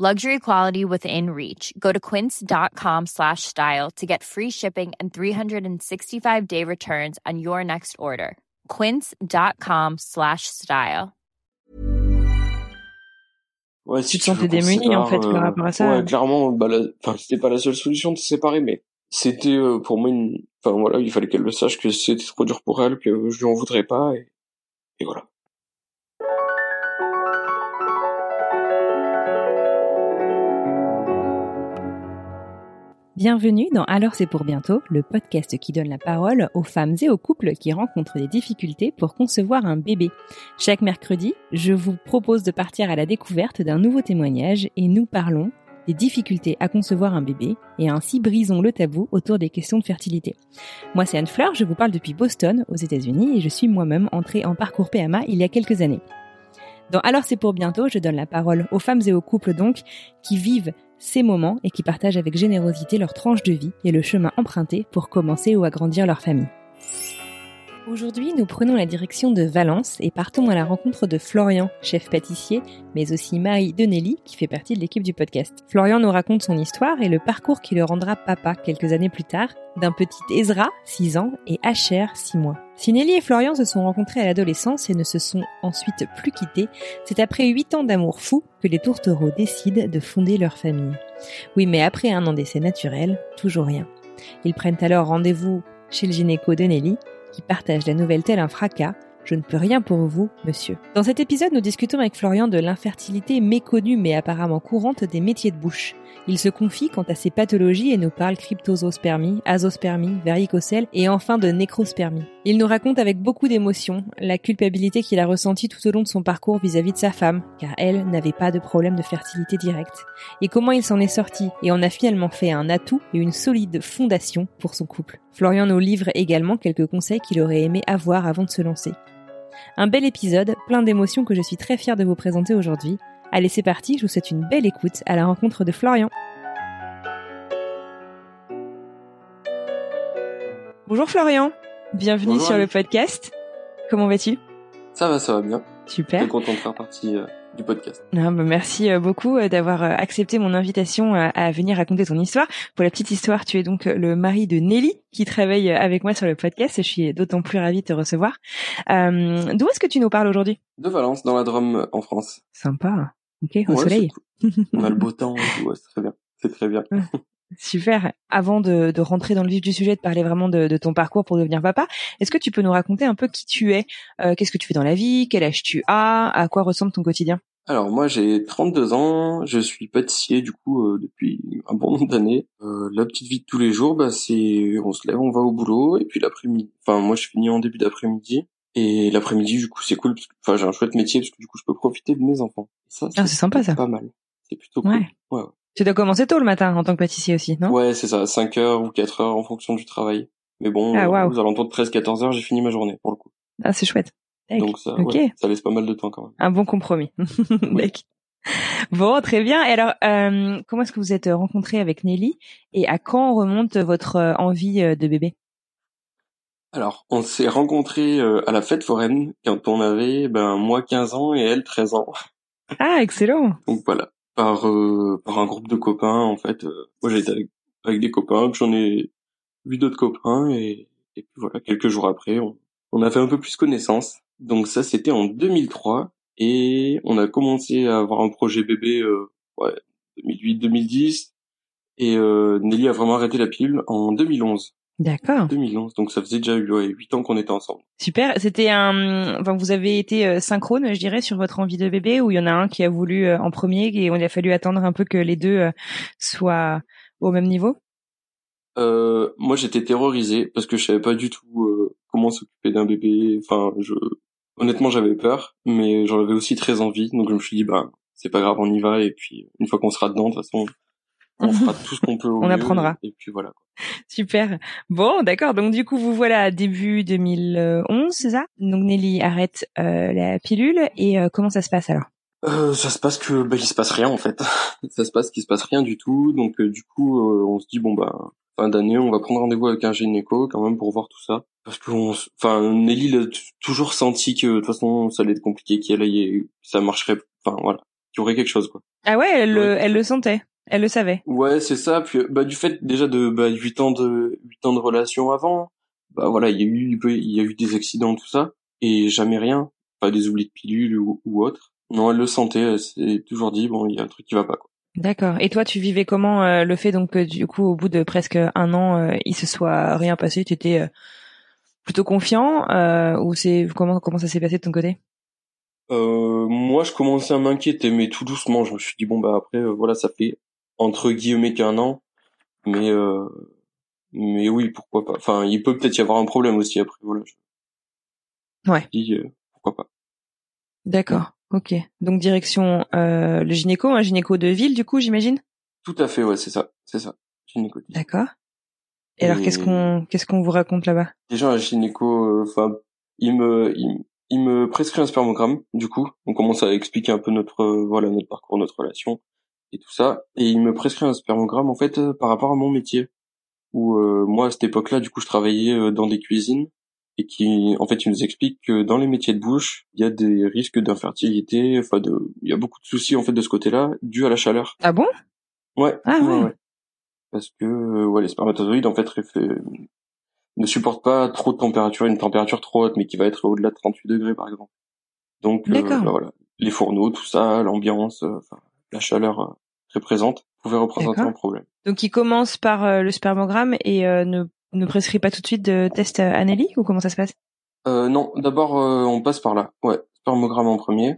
Luxury quality within reach. Go to quince.com slash style to get free shipping and 365 day returns on your next order. Quince.com slash style. Ouais, si Tu te sentais démuni, en fait, par rapport à ça. Ouais, clairement, bah, la- enfin, c'était pas la seule solution de se séparer, mais c'était euh, pour moi une, enfin voilà, il fallait qu'elle le sache que c'était trop dur pour elle, que je lui en voudrais pas, et, et voilà. Bienvenue dans Alors c'est pour bientôt, le podcast qui donne la parole aux femmes et aux couples qui rencontrent des difficultés pour concevoir un bébé. Chaque mercredi, je vous propose de partir à la découverte d'un nouveau témoignage et nous parlons des difficultés à concevoir un bébé et ainsi brisons le tabou autour des questions de fertilité. Moi c'est Anne Fleur, je vous parle depuis Boston aux États-Unis et je suis moi-même entrée en parcours PMA il y a quelques années. Dans Alors c'est pour bientôt, je donne la parole aux femmes et aux couples donc qui vivent ces moments et qui partagent avec générosité leur tranche de vie et le chemin emprunté pour commencer ou agrandir leur famille. Aujourd'hui, nous prenons la direction de Valence et partons à la rencontre de Florian, chef pâtissier, mais aussi Marie Denelli, qui fait partie de l'équipe du podcast. Florian nous raconte son histoire et le parcours qui le rendra papa quelques années plus tard, d'un petit Ezra, 6 ans, et Asher, 6 mois. Si Nelly et Florian se sont rencontrés à l'adolescence et ne se sont ensuite plus quittés, c'est après 8 ans d'amour fou que les tourtereaux décident de fonder leur famille. Oui, mais après un an d'essai naturel, toujours rien. Ils prennent alors rendez-vous chez le gynéco de Nelly, qui partage la nouvelle telle un fracas. Je ne peux rien pour vous, monsieur. Dans cet épisode, nous discutons avec Florian de l'infertilité méconnue mais apparemment courante des métiers de bouche. Il se confie quant à ses pathologies et nous parle cryptosospermie, azospermie, varicocèle et enfin de nécrospermie. Il nous raconte avec beaucoup d'émotion la culpabilité qu'il a ressentie tout au long de son parcours vis-à-vis de sa femme, car elle n'avait pas de problème de fertilité directe, et comment il s'en est sorti et en a finalement fait un atout et une solide fondation pour son couple. Florian nous livre également quelques conseils qu'il aurait aimé avoir avant de se lancer. Un bel épisode, plein d'émotions que je suis très fière de vous présenter aujourd'hui. Allez, c'est parti, je vous souhaite une belle écoute à la rencontre de Florian. Bonjour Florian, bienvenue Bonjour, sur le podcast. Comment vas-tu? Ça va, ça va bien. Super. Très content de faire partie euh, du podcast. Ah, bah, merci euh, beaucoup euh, d'avoir euh, accepté mon invitation à venir raconter ton histoire. Pour la petite histoire, tu es donc le mari de Nelly qui travaille avec moi sur le podcast. Je suis d'autant plus ravie de te recevoir. Euh, D'où est-ce que tu nous parles aujourd'hui? De Valence, dans la Drôme, en France. Sympa. Ok, au Ouais, soleil. cool. On a le beau temps, et ouais, c'est très bien. C'est très bien. Super. Avant de, de rentrer dans le vif du sujet, de parler vraiment de, de ton parcours pour devenir papa, est-ce que tu peux nous raconter un peu qui tu es Euh, Qu'est-ce que tu fais dans la vie Quel âge tu as À quoi ressemble ton quotidien? Alors moi j'ai 32 ans, je suis pâtissier du coup euh, depuis un bon nombre d'années. Euh, la petite vie de tous les jours, bah c'est on se lève, on va au boulot et puis l'après-midi. Enfin moi je finis en début d'après-midi et l'après-midi du coup c'est cool parce que enfin j'ai un chouette métier parce que du coup je peux profiter de mes enfants. Ça Ah, c'est sympa, ça. Pas mal. C'est plutôt cool. Ouais. Ouais. Tu dois commencer tôt le matin en tant que pâtissier aussi, non? Ouais, c'est ça, 5 heures ou 4 heures en fonction du travail. Mais bon, Ah, waouh. aux alentours de 13-14 heures, j'ai fini ma journée pour le coup. Ah, c'est chouette. Donc ça, Ok. ouais, ça laisse pas mal de temps quand même. Un bon compromis. Bon, très bien. Et alors, euh, comment est-ce que vous êtes rencontrés avec Nelly? Et à quand remonte votre euh, envie euh, de bébé? Alors, on s'est rencontrés à la fête foraine quand on avait ben moi 15 ans et elle 13 ans. Ah, excellent. Donc voilà, par euh, par un groupe de copains en fait. euh, moi j'étais avec, avec des copains, j'en ai vu d'autres copains et, puis voilà, quelques jours après, on, on a fait un peu plus connaissance. Donc ça c'était en 2003 et on a commencé à avoir un projet bébé euh, ouais 2008-2010 et euh, Nelly a vraiment arrêté la pilule en 2011. D'accord. 2011, donc ça faisait déjà ouais, 8 ans qu'on était ensemble. Super. C'était un. Enfin, vous avez été euh, synchrone, je dirais, sur votre envie de bébé, ou il y en a un qui a voulu euh, en premier et on a fallu attendre un peu que les deux euh, soient au même niveau? Euh, moi, j'étais terrorisé parce que je savais pas du tout euh, comment s'occuper d'un bébé. Enfin, je honnêtement, j'avais peur, mais j'en avais aussi très envie. Donc, je me suis dit, bah, c'est pas grave, on y va. Et puis, une fois qu'on sera dedans, de toute façon, on fera tout ce qu'on peut. Au on mieux, apprendra. Et, puis voilà. Super. Bon, d'accord. Donc du coup, vous voilà début 2011, c'est ça? Donc Nelly arrête euh, la pilule et euh, comment ça se passe alors? Euh, Ça se passe que bah il se passe rien en fait. ça se passe qu'il se passe rien du tout. Donc euh, du coup, euh, on se dit bon bah fin d'année, on va prendre rendez-vous avec un gynéco quand même pour voir tout ça. Parce que enfin Nelly a toujours senti que de toute façon ça allait être compliqué, qu'elle aille, ça marcherait. Enfin voilà, qu'il y aurait quelque chose quoi. Ah ouais, elle, le, elle le sentait. Elle le savait. Ouais, c'est ça. Puis bah du fait déjà de bah huit ans de huit ans de relation avant, bah voilà, il y a eu il y a eu des accidents tout ça et jamais rien, pas des oublis de pilules ou, ou autre. Non, elle le sentait, elle s'est toujours dit bon, il y a un truc qui va pas quoi. D'accord. Et toi, tu vivais comment euh, le fait donc que du coup au bout de presque un an, euh, il se soit rien passé, tu étais euh, plutôt confiant euh, ou c'est comment comment ça s'est passé de ton côté? Moi, je commençais à m'inquiéter, mais tout doucement. Je me suis dit bon bah après voilà, ça fait entre guillemets qu'un an, mais euh, mais oui, pourquoi pas. Enfin, il peut peut-être y avoir un problème aussi après. Voilà. Ouais. Dis, euh, pourquoi pas. D'accord. Ok. Donc direction euh, le gynéco, un gynéco de ville, du coup, j'imagine? Tout à fait, ouais, c'est ça, c'est ça, gynéco. D'accord. Et, Et, alors, qu'est-ce qu'on qu'est-ce qu'on vous raconte là-bas? Déjà, un gynéco, enfin, il me il, il, me prescrit un spermogramme. Du coup, on commence à expliquer un peu notre voilà notre parcours, notre relation et tout ça. Et il me prescrit un spermogramme en fait euh, par rapport à mon métier. Où euh, moi à cette époque-là, du coup, je travaillais euh, dans des cuisines et qui, en fait, il nous explique que dans les métiers de bouche, il y a des risques d'infertilité. Enfin, de, il y a beaucoup de soucis en fait de ce côté-là, dû à la chaleur. Ah bon? Ouais. Ah ouais. ouais. Parce que ouais, les spermatozoïdes en fait ne supportent pas trop de température, une température trop haute, mais qui va être au-delà de 38 degrés par exemple. Donc euh, bah, voilà, les fourneaux, tout ça, l'ambiance, enfin la chaleur très présente pouvait représenter un problème. Donc il commence par euh, le spermogramme et euh, ne, ne prescrit pas tout de suite de test Anneli ou comment ça se passe? Euh, Non, d'abord on passe par là. Ouais, spermogramme en premier.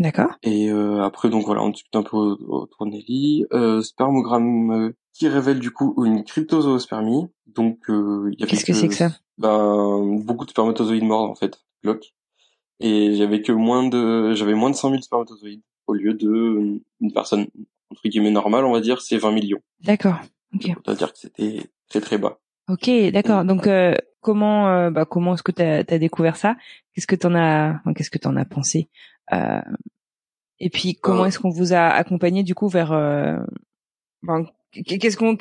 D'accord. Et après donc voilà, on discute un peu autour de Nelly. spermogramme qui révèle du coup une cryptozoospermie. Donc il y avait Qu'est-ce que, c'est que ça? Ben beaucoup de spermatozoïdes morts en fait, bloc. Et j'avais que moins de j'avais moins de 100 000 spermatozoïdes au lieu de une personne entre guillemets normale, on va dire, c'est 20 millions. D'accord. Ok. On va dire que c'était très très bas. Ok, d'accord. Donc euh, comment euh, bah, comment est-ce que tu as, découvert ça? Qu'est-ce que t'en as enfin, Qu'est-ce que t'en as pensé? Euh, Et puis comment est-ce qu'on vous a accompagné du coup vers Qu'est-ce qu'on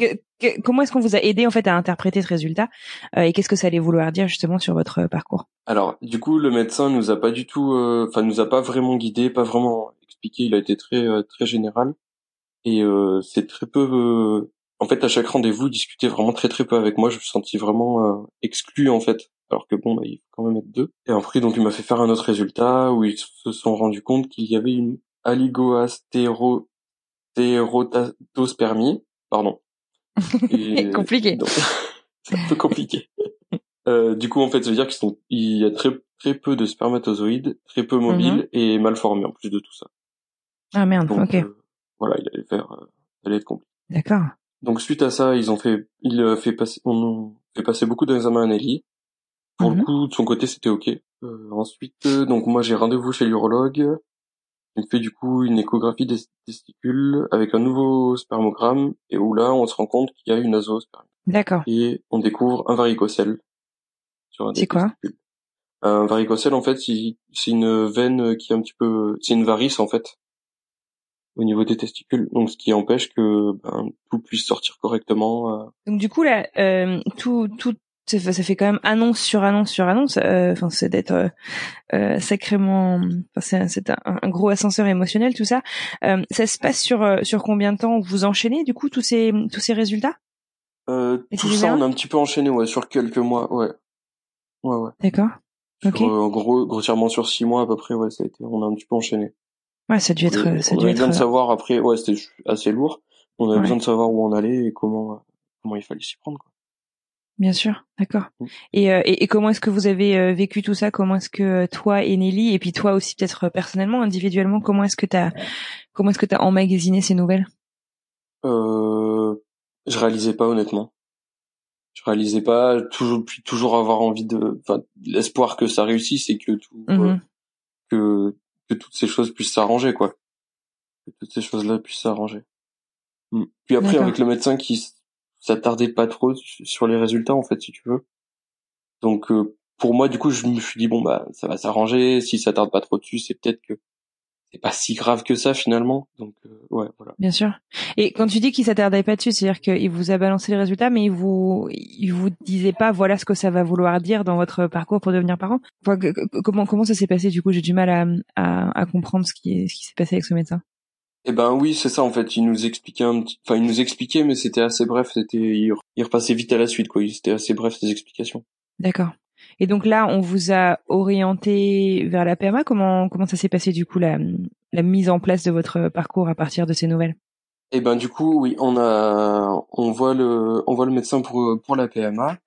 comment est-ce qu'on vous a aidé en fait à interpréter ce résultat? Et qu'est-ce que ça allait vouloir dire justement sur votre parcours? Alors du coup le médecin nous a pas du tout, enfin nous a pas vraiment guidé, pas vraiment expliqué. Il a été très très général. Et euh, c'est très peu euh... en fait à chaque rendez-vous il discutait vraiment très très peu avec moi. Je me sentis vraiment euh, exclu en fait. Alors que bon bah, il faut quand même être deux. Et après donc il m'a fait faire un autre résultat où ils se sont rendus compte qu'il y avait une aligoastérodospermie pardon. Et, compliqué. c'est un peu compliqué. Euh, du coup en fait ça veut dire qu'ils sont il y a très très peu de spermatozoïdes très peu mobiles mm -hmm. et mal formés en plus de tout ça ah merde donc, ok euh, voilà, il allait faire, euh, il allait être compliqué. D'accord. Donc suite à ça, ils ont fait, il a fait passer, on fait passer beaucoup d'examens à Nelly. Pour mm -hmm. le coup, de son côté, c'était ok. Euh, ensuite, euh, donc moi j'ai rendez-vous chez l'urologue. Il fait du coup une échographie des testicules avec un nouveau spermogramme et où là on se rend compte qu'il y a une azoospermie. D'accord. Et on découvre un varicocèle sur un C'est quoi? Un varicocèle en fait, c'est une veine qui est un petit peu, c'est une varice en fait au niveau des testicules, donc ce qui empêche que ben, tout puisse sortir correctement. Euh. Donc du coup là, euh, tout tout ça fait quand même annonce sur annonce sur annonce. Enfin, c'est d'être euh, sacrément. Enfin, c'est un, un, gros ascenseur émotionnel tout ça. Euh, ça se passe sur sur combien de temps Vous enchaînez du coup tous ces tous ces résultats? Euh, Tout ça, on a un petit peu enchaîné, ouais, sur quelques mois, ouais, ouais, ouais. D'accord. En gros, grossièrement sur six mois à peu près, ouais, ça a été. On a un petit peu enchaîné. Ouais, ça a dû être. Ça on dû avait être... besoin de savoir après. Ouais, c'était assez lourd. On avait Ouais. besoin de savoir où on allait et comment comment il fallait s'y prendre. Quoi. Bien sûr, d'accord. Mm. Et, euh, et, et comment est-ce que vous avez euh, vécu tout ça? Comment est-ce que euh, toi et Nelly, et puis toi aussi peut-être euh, personnellement, individuellement, comment est-ce que t'as comment est-ce que t'as emmagasiné ces nouvelles? Euh, je réalisais pas honnêtement. Je réalisais pas toujours puis toujours avoir envie de, enfin l'espoir que ça réussisse et que tout euh, que que toutes ces choses puissent s'arranger quoi. Que toutes ces choses là puissent s'arranger. Mm. Puis après, avec le médecin qui s'attardait pas trop sur les résultats, en fait, si tu veux. Donc, euh, pour moi, du coup, je me suis dit, bon, bah, ça va s'arranger. Si ça tarde pas trop dessus, c'est peut-être que c'est pas si grave que ça, finalement. Donc, euh, ouais, voilà. Bien sûr. Et quand tu dis qu'il s'attardait pas dessus, c'est-à-dire qu'il vous a balancé les résultats, mais il vous, il vous disait pas, voilà ce que ça va vouloir dire dans votre parcours pour devenir parent. comment, comment ça s'est passé, du coup? J'ai du mal à, à, à comprendre ce qui est, ce qui s'est passé avec ce médecin. Eh ben oui, c'est ça en fait. Il nous expliquait un petit, enfin il nous expliquait, mais c'était assez bref. C'était, il, repassait vite à la suite quoi. C'était assez bref ses explications. D'accord. Et donc là, on vous a orienté vers la PMA. Comment comment ça s'est passé du coup la la mise en place de votre parcours à partir de ces nouvelles? Eh ben du coup, oui, on a on voit le on voit le médecin pour pour la PMA.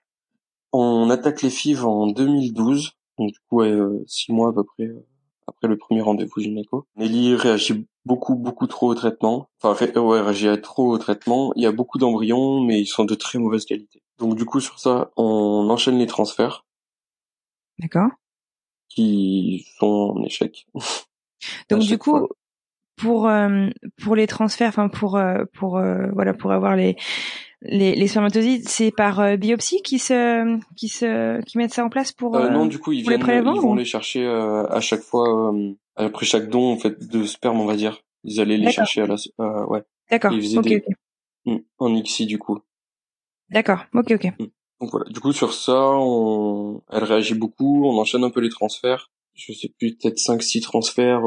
On attaque les FIV en 2012, donc du coup euh, six mois à peu près euh, après le premier rendez-vous gynéco. Nelly réagit beaucoup, beaucoup trop au traitement. Enfin, ouais, réagit trop au traitement. Il y a beaucoup d'embryons, mais ils sont de très mauvaise qualité. Donc du coup, sur ça, on enchaîne les transferts. D'accord. Qui sont en échec. Donc du coup, pour euh, pour les transferts, enfin pour euh, pour euh, voilà pour avoir les les, les c'est par biopsie qui se qui se qui mettent ça en place pour non du coup ils viennent les ils vont les chercher à chaque fois après chaque don en fait de sperme on va dire. Ils allaient les chercher à la ouais. D'accord. Ok, hmm, en ICSI du coup. D'accord. Ok ok. Hmm. Donc voilà du coup sur ça on elle réagit beaucoup on enchaîne un peu les transferts je sais plus peut-être cinq six transferts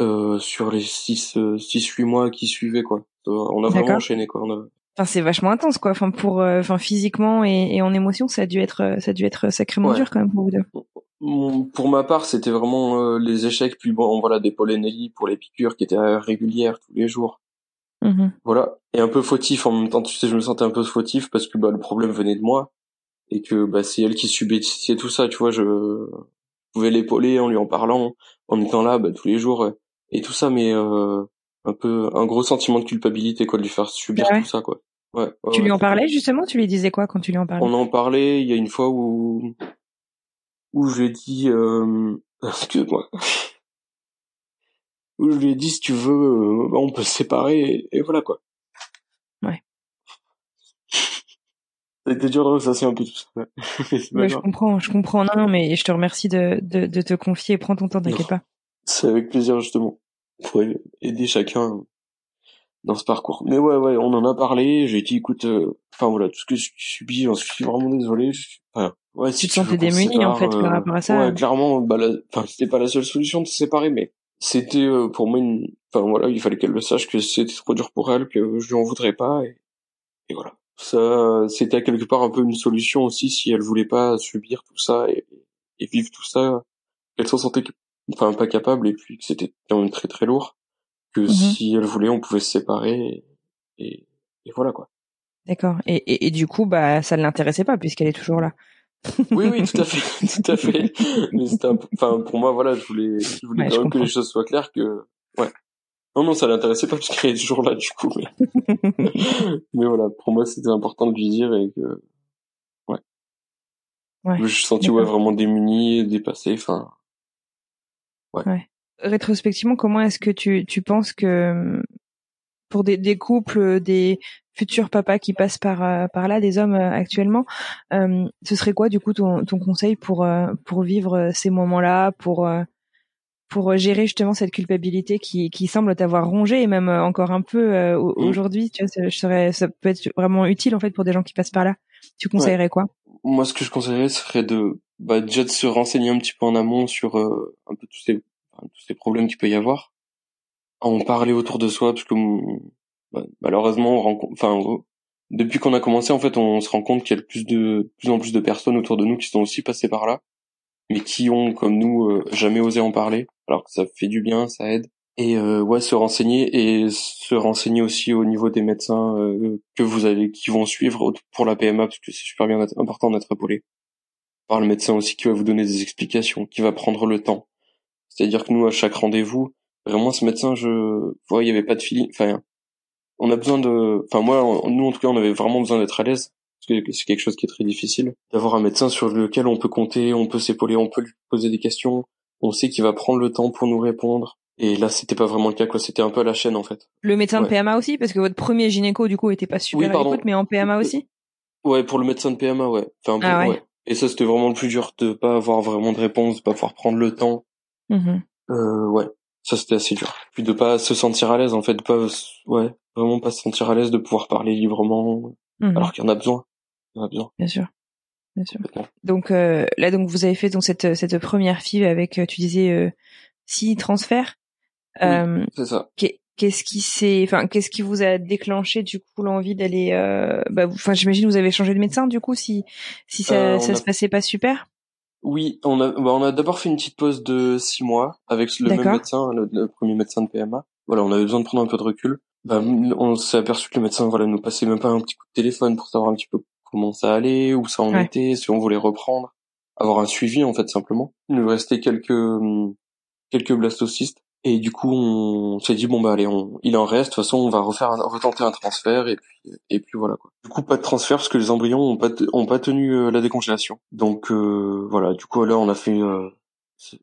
euh, sur les 6 six huit mois qui suivaient quoi on a vraiment enchaîné quoi on a Enfin, c'est vachement intense, quoi. Enfin, pour, euh, enfin, physiquement et, et, en émotion, ça a dû être, ça a dû être sacrément dur quand même pour vous deux. Pour ma part, c'était vraiment euh, les échecs, puis bon, voilà, des Polenelli pour les piqûres qui étaient régulières tous les jours. Mmh voilà, et un peu fautif en même temps. Tu sais, je me sentais un peu fautif parce que bah, le problème venait de moi et que bah, c'est elle qui subissait tout ça. Tu vois, je pouvais l'épauler en lui en parlant, en étant là bah, tous les jours et tout ça, mais euh, un peu un gros sentiment de culpabilité quoi de lui faire subir tout ça quoi. Ouais, tu lui en parlais justement? Tu lui disais quoi quand tu lui en parlais? On en parlait. Il y a une fois où où je lui ai dit euh... excuse-moi où je lui ai dit si tu veux euh, on peut se séparer et, voilà quoi. Ouais. Été dur de ressasser un peu tout ça. ouais, je comprends, je comprends. Non, non, mais je te remercie de, de, de te confier. Prends ton temps, t'inquiète pas. C'est avec plaisir justement pour aider chacun dans ce parcours. Mais ouais, ouais, on en a parlé. J'ai dit, écoute, euh, enfin voilà, tout ce que je subis, j'en suis vraiment désolé. Ouais, si tu te sentais démuni en fait par rapport à ça. Ouais, clairement, bah, enfin, c'était pas la seule solution de se séparer, mais c'était euh, pour moi une, enfin voilà, il fallait qu'elle le sache que c'était trop dur pour elle, que je lui en voudrais pas, et, et voilà. Ça, c'était quelque part un peu une solution aussi si elle voulait pas subir tout ça et, et vivre tout ça, qu'elle s'en sentait enfin pas capable et puis que c'était quand même très très lourd que mmh si elle voulait on pouvait se séparer et, et, voilà quoi. D'accord. Et, et, et, du coup bah ça ne l'intéressait pas puisqu'elle est toujours là oui oui tout à fait tout à fait. Mais c'était enfin pour moi voilà je voulais je voulais quand même que les choses soient claires que ouais. Non non ça l'intéressait pas puisqu'elle est toujours là du coup mais, mais voilà pour moi c'était important de lui dire et que ouais, ouais je me suis senti ouais vraiment démuni dépassé enfin. Ouais. Rétrospectivement, comment est-ce que tu, tu penses que pour des, des couples, des futurs papas qui passent par euh, par là, des hommes euh, actuellement, euh, ce serait quoi du coup ton, ton conseil pour pour vivre ces moments-là, pour pour gérer justement cette culpabilité qui, qui semble t'avoir rongé et même encore un peu mmh. aujourd'hui, tu vois, ça, serais, ça peut être vraiment utile en fait pour des gens qui passent par là. Tu conseillerais quoi? Moi, ce que je conseillerais serait de bah, déjà de se renseigner un petit peu en amont sur un peu tous ces tous ces problèmes qu'il peut y avoir, en parler autour de soi, parce que malheureusement, on rencontre, enfin, depuis qu'on a commencé, en fait, on se rend compte qu'il y a de plus de plus en plus de personnes autour de nous qui sont aussi passées par là, mais qui ont, comme nous, euh, jamais osé en parler, alors que ça fait du bien, ça aide. Et euh, ouais, se renseigner et se renseigner aussi au niveau des médecins euh, que vous allez, qui vont suivre pour la PMA, parce que c'est super bien important d'être épaulé par le médecin aussi qui va vous donner des explications, qui va prendre le temps c'est-à-dire que nous, à chaque rendez-vous, vraiment, ce médecin, je vois, il y avait pas de feeling. Enfin, on a besoin de, enfin moi, nous en tout cas, on avait vraiment besoin d'être à l'aise parce que c'est quelque chose qui est très difficile d'avoir un médecin sur lequel on peut compter, on peut s'épauler, on peut lui poser des questions. On sait qu'il va prendre le temps pour nous répondre. Et là, c'était pas vraiment le cas, quoi. C'était un peu à la chaîne, en fait. Le médecin de. PMA aussi, parce que votre premier gynéco du coup était pas super Oui, à l'écoute, mais en PMA aussi. Ouais, pour le médecin de PMA, ouais. Enfin, Ah ouais. ouais. Et ça, c'était vraiment le plus dur de pas avoir vraiment de réponse, de pas pouvoir prendre le temps. Mhm. Euh, ouais. Ça, c'était assez dur. Puis de pas se sentir à l'aise, en fait, de pas, ouais, vraiment pas se sentir à l'aise de pouvoir parler librement, Mhm. alors qu'il y en a besoin. Il y en a besoin. Bien sûr, bien sûr. Donc euh, là, donc vous avez fait donc cette cette première FIV avec, euh, tu disais, euh, six transferts. Oui. Euh, C'est ça. qu'est- Qu'est-ce qui s'est, enfin, qu'est-ce qui vous a déclenché du coup l'envie d'aller, euh, bah, enfin, j'imagine que vous avez changé de médecin du coup si si ça, Euh, ça a- se passait pas super? Oui, on a, bah, on a d'abord fait une petite pause de six mois avec le même médecin, le, le premier médecin de PMA. Voilà, on avait besoin de prendre un peu de recul. Bah, on s'est aperçu que le médecin, voilà, nous passait même pas un petit coup de téléphone pour savoir un petit peu comment ça allait, où ça en Ouais. était, si on voulait reprendre, avoir un suivi en fait simplement. Il nous restait quelques hum, quelques blastocystes et du coup on s'est dit bon bah allez, on, il en reste. De toute façon, on va refaire, un- retenter un transfert et puis et puis voilà quoi. Du coup, pas de transfert parce que les embryons ont pas ont pas tenu euh, la décongélation. Donc euh, voilà, du coup là on a fait euh,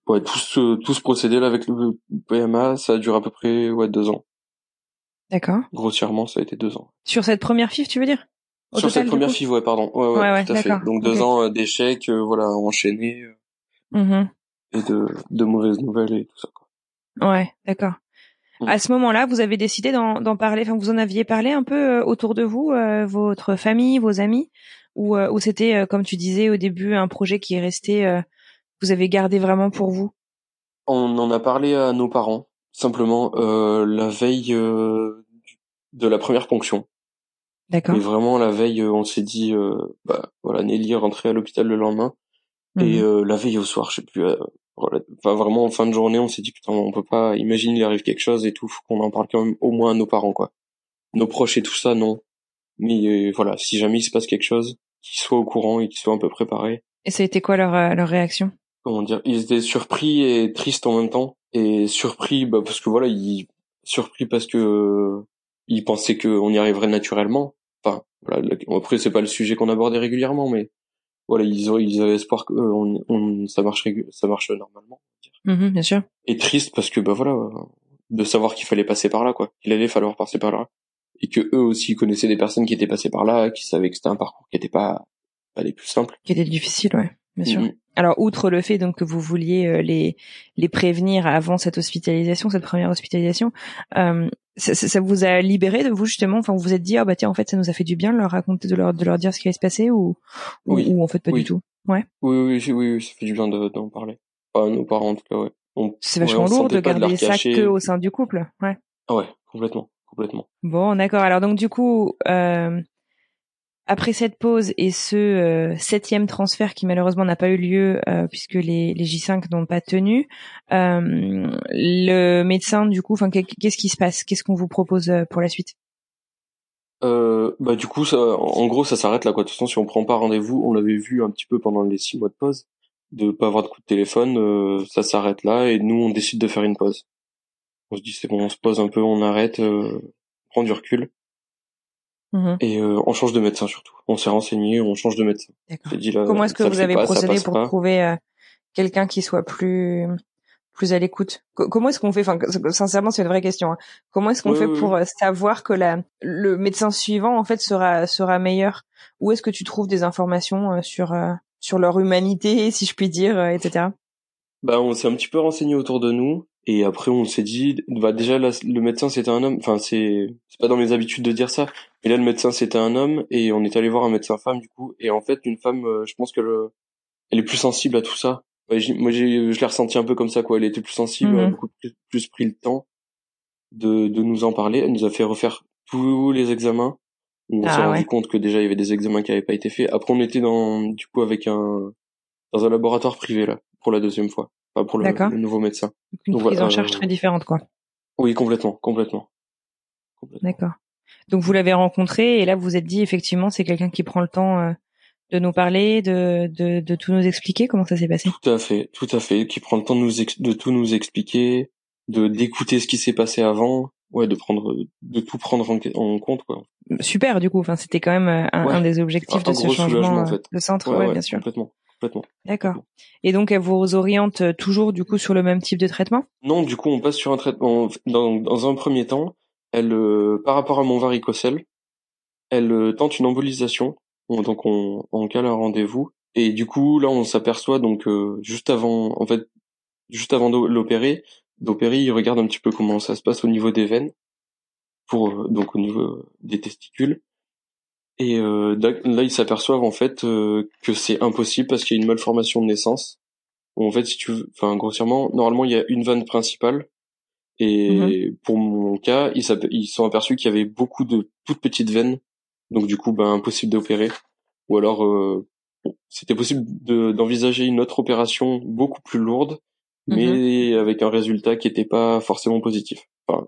ouais tout ce tout ce procédé là avec le PMA, ça a duré à peu près ouais deux ans. D'accord. Grossièrement, ça a été deux ans. Sur cette première FIV, tu veux dire? Au Sur total, cette première FIV, ouais, pardon. Ouais, ouais, Ouais, ouais, tout à fait. Donc deux ans euh, d'échecs, euh, voilà, enchaînés euh, Mhm. et de, de mauvaises nouvelles et tout ça. Quoi. Ouais, d'accord. Mm. À ce moment-là, vous avez décidé d'en d'en parler. Enfin, vous en aviez parlé un peu autour de vous, euh, votre famille, vos amis, ou euh, ou c'était, euh, comme tu disais au début, un projet qui est resté. vous avez gardé vraiment pour vous? On en a parlé à nos parents, simplement euh, la veille euh, de la première ponction. D'accord. Et vraiment la veille, euh, on s'est dit, euh, bah voilà, Nelly est rentrée à l'hôpital le lendemain. Et Mhm. euh, la veille au soir, je sais plus, euh, enfin vraiment en fin de journée, on s'est dit putain, on peut pas, imagine il arrive quelque chose et tout, faut qu'on en parle quand même au moins à nos parents quoi. Nos proches et tout ça, non. Mais euh, voilà, si jamais il se passe quelque chose, qu'ils soient au courant et qu'ils soient un peu préparés. Et ça a été quoi leur leur réaction? Comment dire, ils étaient surpris et tristes en même temps. Et surpris, bah parce que voilà, ils surpris parce que euh, ils pensaient qu'on y arriverait naturellement. Enfin, voilà, là, après c'est pas le sujet qu'on abordait régulièrement, mais voilà, ils, auraient- ils avaient espoir que euh, on, on- ça marche ça marche normalement. Mhm, Bien sûr. et triste parce que bah voilà de savoir qu'il fallait passer par là quoi qu'il allait falloir passer par là et que eux aussi connaissaient des personnes qui étaient passées par là qui savaient que c'était un parcours qui était pas pas des plus simples Qui était difficile, ouais. Bien sûr. Alors, outre le fait donc que vous vouliez euh, les les prévenir avant cette hospitalisation, cette première hospitalisation, euh, ça, ça- ça vous a libéré de vous justement? Enfin, vous vous êtes dit ah bah tiens en fait ça nous a fait du bien de leur raconter, de leur de leur dire ce qui allait se passer ou ou, Oui. ou en fait pas Oui. du tout. oui, oui oui oui ça fait du bien de- d'en parler enfin, nos parents en tout cas ouais C'est ouais, vachement lourd de garder ça que au sein du couple. Ouais. Ah ouais complètement complètement Bon, d'accord. Alors donc du coup, euh, après cette pause et ce euh, septième transfert qui malheureusement n'a pas eu lieu euh, puisque les, les J5 n'ont pas tenu, euh, le médecin du coup, enfin qu'est- qu'est-ce qui se passe? Qu'est-ce qu'on vous propose euh, pour la suite? Euh, bah du coup, ça, en gros, ça s'arrête là. Quoi. De toute façon, si on prend pas rendez-vous, on l'avait vu un petit peu pendant les six mois de pause, de pas avoir de coup de téléphone, euh, ça s'arrête là et nous, on décide de faire une pause. On se dit c'est bon, on se pose un peu, on arrête, on prend du recul Mhm. et euh, on change de médecin surtout. On s'est renseigné, on change de médecin. Dit là, Comment est-ce que vous avez pas, procédé pour pas. trouver euh, quelqu'un qui soit plus plus à l'écoute? Co- Comment est-ce qu'on fait? Enfin, sincèrement, c'est une vraie question. hein. Comment est-ce qu'on Ouais, fait ouais, pour euh, savoir que la le médecin suivant en fait sera sera meilleur? Où est-ce que tu trouves des informations euh, sur sur leur humanité, si je puis dire, etc. Bah, on s'est un petit peu renseigné autour de nous et après on s'est dit, bah déjà là, le médecin c'était un homme. Enfin c'est c'est pas dans mes habitudes de dire ça, mais là le médecin c'était un homme et on est allé voir un médecin femme du coup et en fait une femme, euh, je pense qu'elle euh, elle est plus sensible à tout ça. Ouais, moi je l'ai ressenti un peu comme ça quoi. Elle était plus sensible, elle a Mhm. beaucoup plus, plus pris le temps de de nous en parler. Elle nous a fait refaire tous les examens. On Ah s'est rendu ouais. compte que déjà il y avait des examens qui avaient pas été faits. Après on était dans du coup avec un dans un laboratoire privé là pour la deuxième fois. Enfin, pour le, nouveau médecin. Donc, Une Donc, prise en charge euh, très différente, quoi. Oui, complètement, complètement. Complètement. D'accord. Donc vous l'avez rencontré et là vous vous êtes dit effectivement c'est quelqu'un qui prend le temps euh, de nous parler, de, de de tout nous expliquer. Comment ça s'est passé? Tout à fait, tout à fait. Qui prend le temps de nous ex- de tout nous expliquer, de d'écouter ce qui s'est passé avant, ouais, de prendre, de tout prendre en, en compte, quoi. Super du coup. Enfin c'était quand même euh, un, Ouais. un des objectifs Un- de ce changement en fait. de centre. Ouais, Ouais, ouais, bien sûr. complètement. Complètement. D'accord. Et donc, elle vous oriente toujours du coup sur le même type de traitement? Non, du coup, on passe sur un traitement. Dans, dans un premier temps, elle, euh, par rapport à mon varicocèle, elle euh, tente une embolisation. donc, on, on cale un rendez-vous. Et du coup, là, on s'aperçoit donc euh, juste avant, en fait, juste avant de l'opérer, d'opérer, il regarde un petit peu comment ça se passe au niveau des veines, pour donc au niveau des testicules. Et euh, là, ils s'aperçoivent en fait euh, que c'est impossible parce qu'il y a une malformation de naissance. En fait, si tu veux, enfin grossièrement, normalement il y a une veine principale. Et mhm. pour mon cas, ils, ils sont aperçus qu'il y avait beaucoup de toutes petites veines, donc du coup, ben impossible d'opérer. Ou alors, euh, c'était possible d'envisager une autre opération beaucoup plus lourde, mais mhm. avec un résultat qui n'était pas forcément positif. Enfin,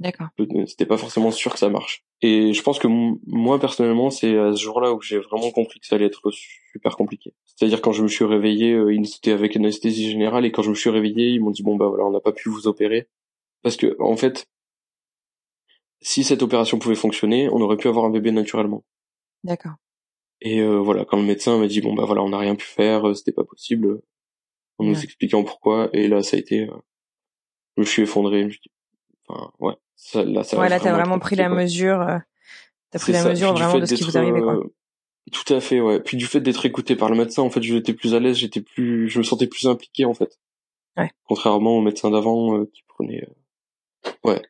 D'accord. C'était pas forcément sûr que ça marche. Et je pense que moi personnellement, c'est à ce jour-là où j'ai vraiment compris que ça allait être super compliqué. C'est-à-dire quand je me suis réveillé, euh, ils étaient avec anesthésie générale et quand je me suis réveillé, ils m'ont dit bon bah voilà, on n'a pas pu vous opérer parce que en fait, si cette opération pouvait fonctionner, on aurait pu avoir un bébé naturellement. D'accord. Et euh, voilà, quand le médecin m'a dit bon bah voilà, on n'a rien pu faire, euh, c'était pas possible, en nous expliquant pourquoi, et là ça a été, je me suis effondré, je me suis dit, enfin ouais, ça, là, ça ouais, là, t'as vraiment pris la mesure. Euh, t'as pris la mesure vraiment de ce qui vous arrivait, quoi. Euh, tout à fait, ouais. Puis du fait d'être écouté par le médecin, en fait, j'étais plus à l'aise, j'étais plus, je me sentais plus impliqué, en fait. Ouais. Contrairement au médecin d'avant euh, qui prenait, ouais.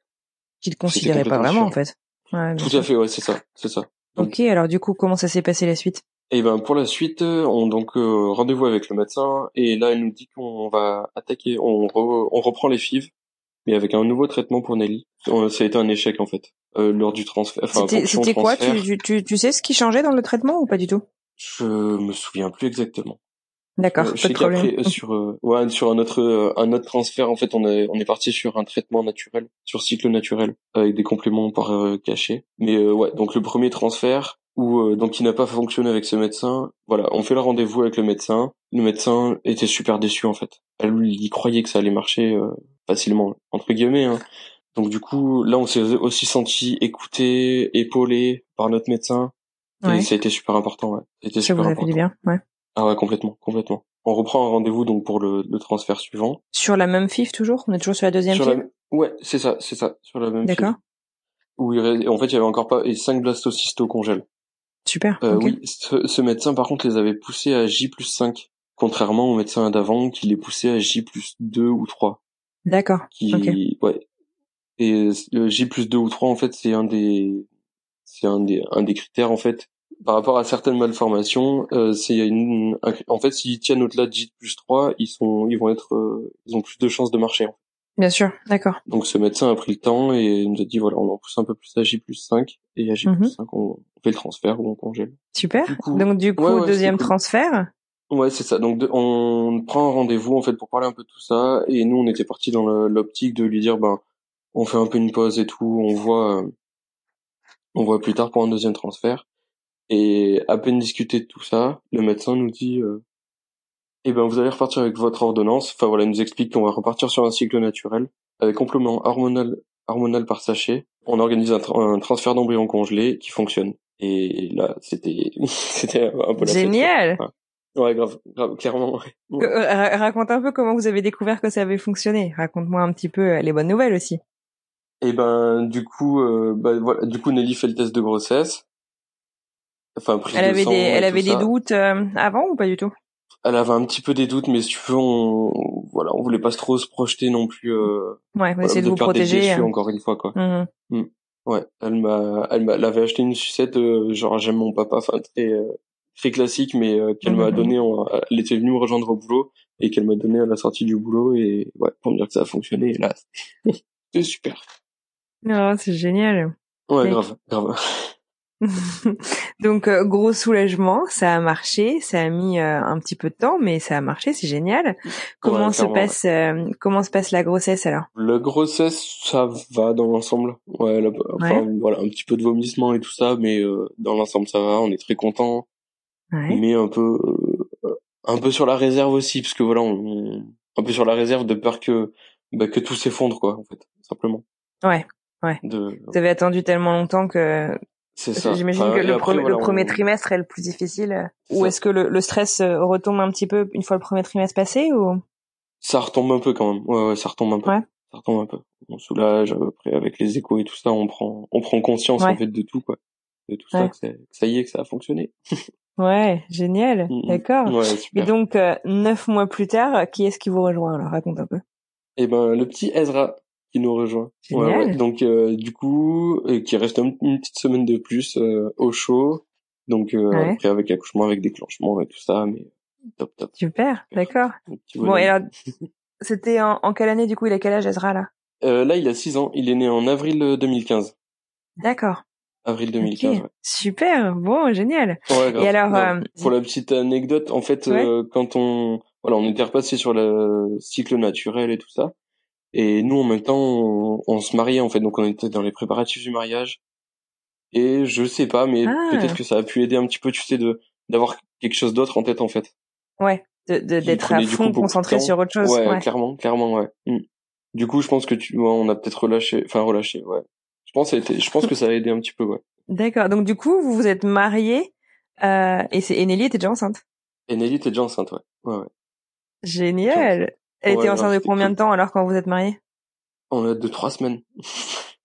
Qui le considérait pas vraiment, en fait. Ouais, tout à fait, ouais, c'est ça, c'est ça. ok, alors du coup, comment ça s'est passé la suite? Et eh ben pour la suite, on donc rendez-vous avec le médecin et là elle nous dit qu'on va attaquer, on, on reprend les fives mais avec un nouveau traitement pour Nelly. Euh, ça a été un échec en fait euh, lors du transfert. Enfin, c'était quoi? Tu, tu, tu, sais ce qui changeait dans le traitement ou pas du tout? Je me souviens plus exactement. D'accord. Euh, qu'après sur euh, ouais sur un autre un autre transfert en fait on est on est parti sur un traitement naturel sur cycle naturel avec des compléments par cachet. Mais ouais donc le premier transfert où donc il n'a pas fonctionné avec ce médecin. Voilà, on fait le rendez-vous avec le médecin. Le médecin était super déçu en fait. Elle lui croyait que ça allait marcher facilement entre guillemets. Hein. Donc du coup, là, on s'est aussi senti écouté, épaulé par notre médecin. Et ça a été super important. Ouais. Ça, super vous a fait du bien. Ouais. Ah ouais, complètement, complètement. On reprend un rendez-vous donc pour le, le, transfert suivant. Sur la même FIF toujours? On est toujours sur la deuxième FIF Ouais, c'est ça, c'est ça, sur la même D'accord. Où il... en fait, il y avait encore pas et 5 blastocystes au congèle. Super. Euh, Oui, ce, ce, médecin par contre les avait poussés à J plus 5, contrairement au médecin d'avant qui les poussait à J plus 2 ou 3. D'accord. Qui, ouais. Et J plus 2 ou 3, en fait, c'est un des, c'est un des, un des critères, en fait, par rapport à certaines malformations, euh, c'est une, en fait, s'ils tiennent au-delà de J plus 3, ils sont, ils vont être, euh, ils ont plus de chances de marcher. Bien sûr, d'accord. Donc ce médecin a pris le temps et nous a dit voilà, on en pousse un peu plus à J plus 5 et à J plus 5 mhm. on fait le transfert ou on congèle. Super. Donc du coup, deuxième transfert. Ouais, c'est ça. Donc on prend un rendez-vous en fait pour parler un peu de tout ça et nous on était parti dans l'optique de lui dire ben on fait un peu une pause et tout, on voit euh, on voit plus tard pour un deuxième transfert et à peine discuté de tout ça, le médecin nous dit euh, eh ben vous allez repartir avec votre ordonnance. Enfin voilà, il nous explique qu'on va repartir sur un cycle naturel avec complément hormonal hormonal par sachet. On organise un, un transfert d'embryon congelé qui fonctionne. Et là, c'était c'était un peu la génial. Ouais, grave, grave clairement. Ouais. Euh, raconte un peu comment vous avez découvert que ça avait fonctionné. Raconte-moi un petit peu euh, les bonnes nouvelles aussi. Et eh ben, du coup, euh, bah, voilà, du coup, Nelly fait le test de grossesse. Enfin, prise elle avait des, elle avait des doutes avant ou pas du tout? Elle avait un petit peu des doutes, mais si tu veux, on, voilà, on voulait pas trop se projeter non plus. Euh, ouais, on essayer de, vous protéger. Hein. encore une fois, quoi. Mmh. Mmh. Ouais, elle m'a, elle m'a, elle avait acheté une sucette, genre j'aime mon papa, enfin très très classique, mais euh, qu'elle m'a mhm. donné. En, elle était venue me rejoindre au boulot et qu'elle m'a donné à la sortie du boulot et ouais, pour me dire que ça a fonctionné. Et là, c'est super. Non, c'est génial. Ouais, grave, grave. Donc euh, gros soulagement, ça a marché, ça a mis euh, un petit peu de temps, mais ça a marché, c'est génial. Comment se passe comment se passe la grossesse alors? La grossesse, ça va dans l'ensemble. Ouais, enfin, voilà, un petit peu de vomissement et tout ça, mais dans l'ensemble ça va. On est très content mais un peu euh, un peu sur la réserve aussi parce que voilà on, un peu sur la réserve de peur que bah, que tout s'effondre quoi en fait simplement ouais ouais vous avez attendu tellement longtemps que C'est ça. J'imagine Enfin, que le, après, premier, voilà, le on- premier trimestre est le plus difficile. euh, Ou est-ce que le, le stress euh, retombe un petit peu une fois le premier trimestre passé ou? Ça retombe un peu quand même. Ouais, ouais, ça retombe un peu. Ouais. Ça retombe un peu. On soulage, après, avec les échos et tout ça, on prend, on prend conscience, Ouais. en fait, de tout, quoi. De tout ça, que, ça y est, que ça a fonctionné. Ouais, génial, Mhm. d'accord. Ouais, Et donc, euh, neuf mois plus tard, qui est-ce qui vous rejoint Alors, raconte un peu. Et ben, le petit Ezra qui nous rejoint. Ouais, ouais. Donc, euh, du coup, et qui reste un- une petite semaine de plus euh, au chaud. Donc, euh, Ouais. après, avec accouchement, avec déclenchement et tout ça, mais top, top. Super, d'accord. Bon, et alors, c'était en, en quelle année du coup Il a quel âge Ezra là? Euh, là, il a 6 ans. Il est né en avril euh, 2015. D'accord. Avril 2015, Ok. Super, bon, génial. ouais. Ouais, grave, Et alors, euh, pour la petite anecdote, en fait, Ouais. euh, quand on, voilà, on était repassé sur le cycle naturel et tout ça, et nous en même temps, on, on se mariait en fait, donc on était dans les préparatifs du mariage. Et je sais pas, mais Ah. peut-être que ça a pu aider un petit peu, tu sais, de d'avoir quelque chose d'autre en tête en fait. Ouais, de- d'être à coup fond concentré sur autre chose. Ouais, Ouais. clairement, clairement, ouais. Mm. Du coup, je pense que tu, ouais, on a peut-être relâché, enfin relâché, ouais. Je pense, que ça a été- je pense que ça a aidé un petit peu, ouais. D'accord. Donc du coup, vous vous êtes mariés euh, et, c'est- Nelly était déjà enceinte. Et Nelly était déjà enceinte, ouais. Ouais, ouais. Génial. Elle Ouais, était enceinte de combien de temps alors quand vous êtes mariés On a de trois semaines.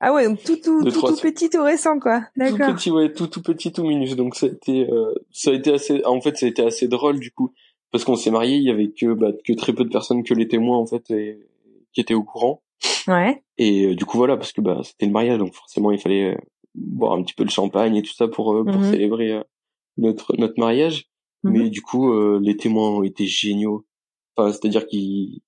Ah ouais, donc tout tout tout, tout petit, tout récent quoi. tout D'accord. petit ouais tout tout petit tout minus donc ça a été euh, ça a été assez en fait ça a été assez drôle du coup parce qu'on s'est marié il y avait que bah, que très peu de personnes que les témoins en fait et, qui étaient au courant Ouais. et euh, du coup voilà parce que bah c'était le mariage donc forcément il fallait euh, boire un petit peu de champagne et tout ça pour euh, pour Mhm. célébrer euh, notre notre mariage Mhm. mais du coup euh, les témoins ont été géniaux enfin c'est-à-dire qu'ils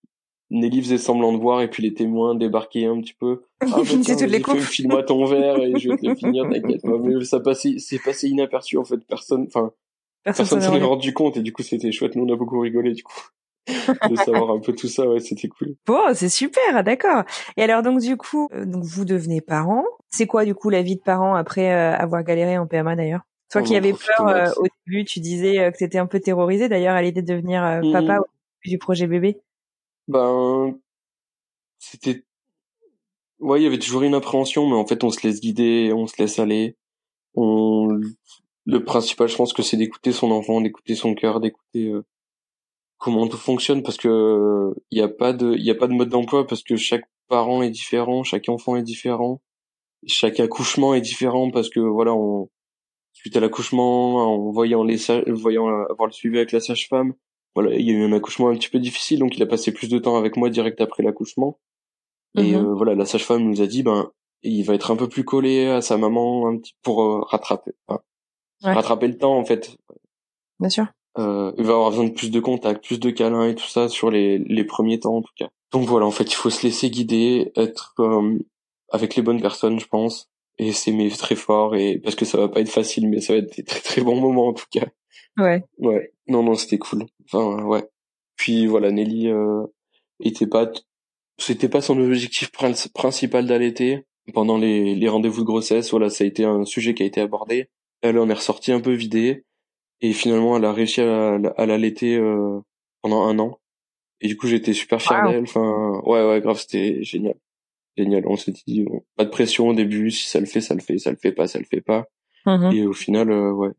Nelly faisait semblant de voir et puis les témoins débarquaient un petit peu. Ah bah C'est tiens, toutes les. File-moi ton verre et je vais te le finir, t'inquiète. Mais ça passait, c'est passé inaperçu en fait. Personne, enfin, Personne s'en est rendu. compte et du coup c'était chouette. Nous on a beaucoup rigolé du coup de savoir un peu tout ça. Ouais, c'était cool. Bon, c'est super, d'accord. Et alors donc du coup, euh, donc vous devenez parents. C'est quoi du coup la vie de parent après euh, avoir galéré en PMA d'ailleurs? Toi On qui en avais peur euh, au début, tu disais que t'étais un peu terrorisé d'ailleurs à l'idée de devenir Mhm. papa du projet bébé? Ben, c'était, ouais, il y avait toujours une appréhension, mais en fait on se laisse guider, on se laisse aller. On, le principal, je pense que c'est d'écouter son enfant, d'écouter son cœur, d'écouter euh, comment tout fonctionne, parce que il y a pas de, il a pas de mode d'emploi, parce que chaque parent est différent, chaque enfant est différent, chaque accouchement est différent, parce que voilà, suite à l'accouchement, en voyant les, voyant euh, avoir le suivi avec la sage-femme, voilà, il y a eu un accouchement un petit peu difficile, donc il a passé plus de temps avec moi direct après l'accouchement. Et Mhm. euh, voilà, la sage-femme nous a dit, ben, il va être un peu plus collé à sa maman, un petit pour euh, rattraper, Ouais. rattraper le temps en fait. Bien sûr. Euh, il va avoir besoin de plus de contacts, plus de câlins et tout ça sur les les premiers temps en tout cas. Donc voilà, en fait, il faut se laisser guider, être euh, avec les bonnes personnes, je pense, et s'aimer très fort et parce que ça va pas être facile, mais ça va être des très très bons moments en tout cas. Ouais. Ouais, non, non, c'était cool. Enfin, ouais. Puis voilà, Nelly euh, était pas, c'était pas son objectif prin- principal d'allaiter. Pendant les, les rendez-vous de grossesse, voilà, ça a été un sujet qui a été abordé. Elle en est ressortie un peu vidée et finalement, elle a réussi à, à l'allaiter euh, pendant un an. Et du coup, j'étais super fier Wow. d'elle. Enfin, ouais, ouais, grave, c'était génial, génial. On s'était dit, bon, pas de pression au début. Si ça le fait, ça le fait. Ça le fait pas, ça le fait pas. Mhm. Et au final, euh, ouais,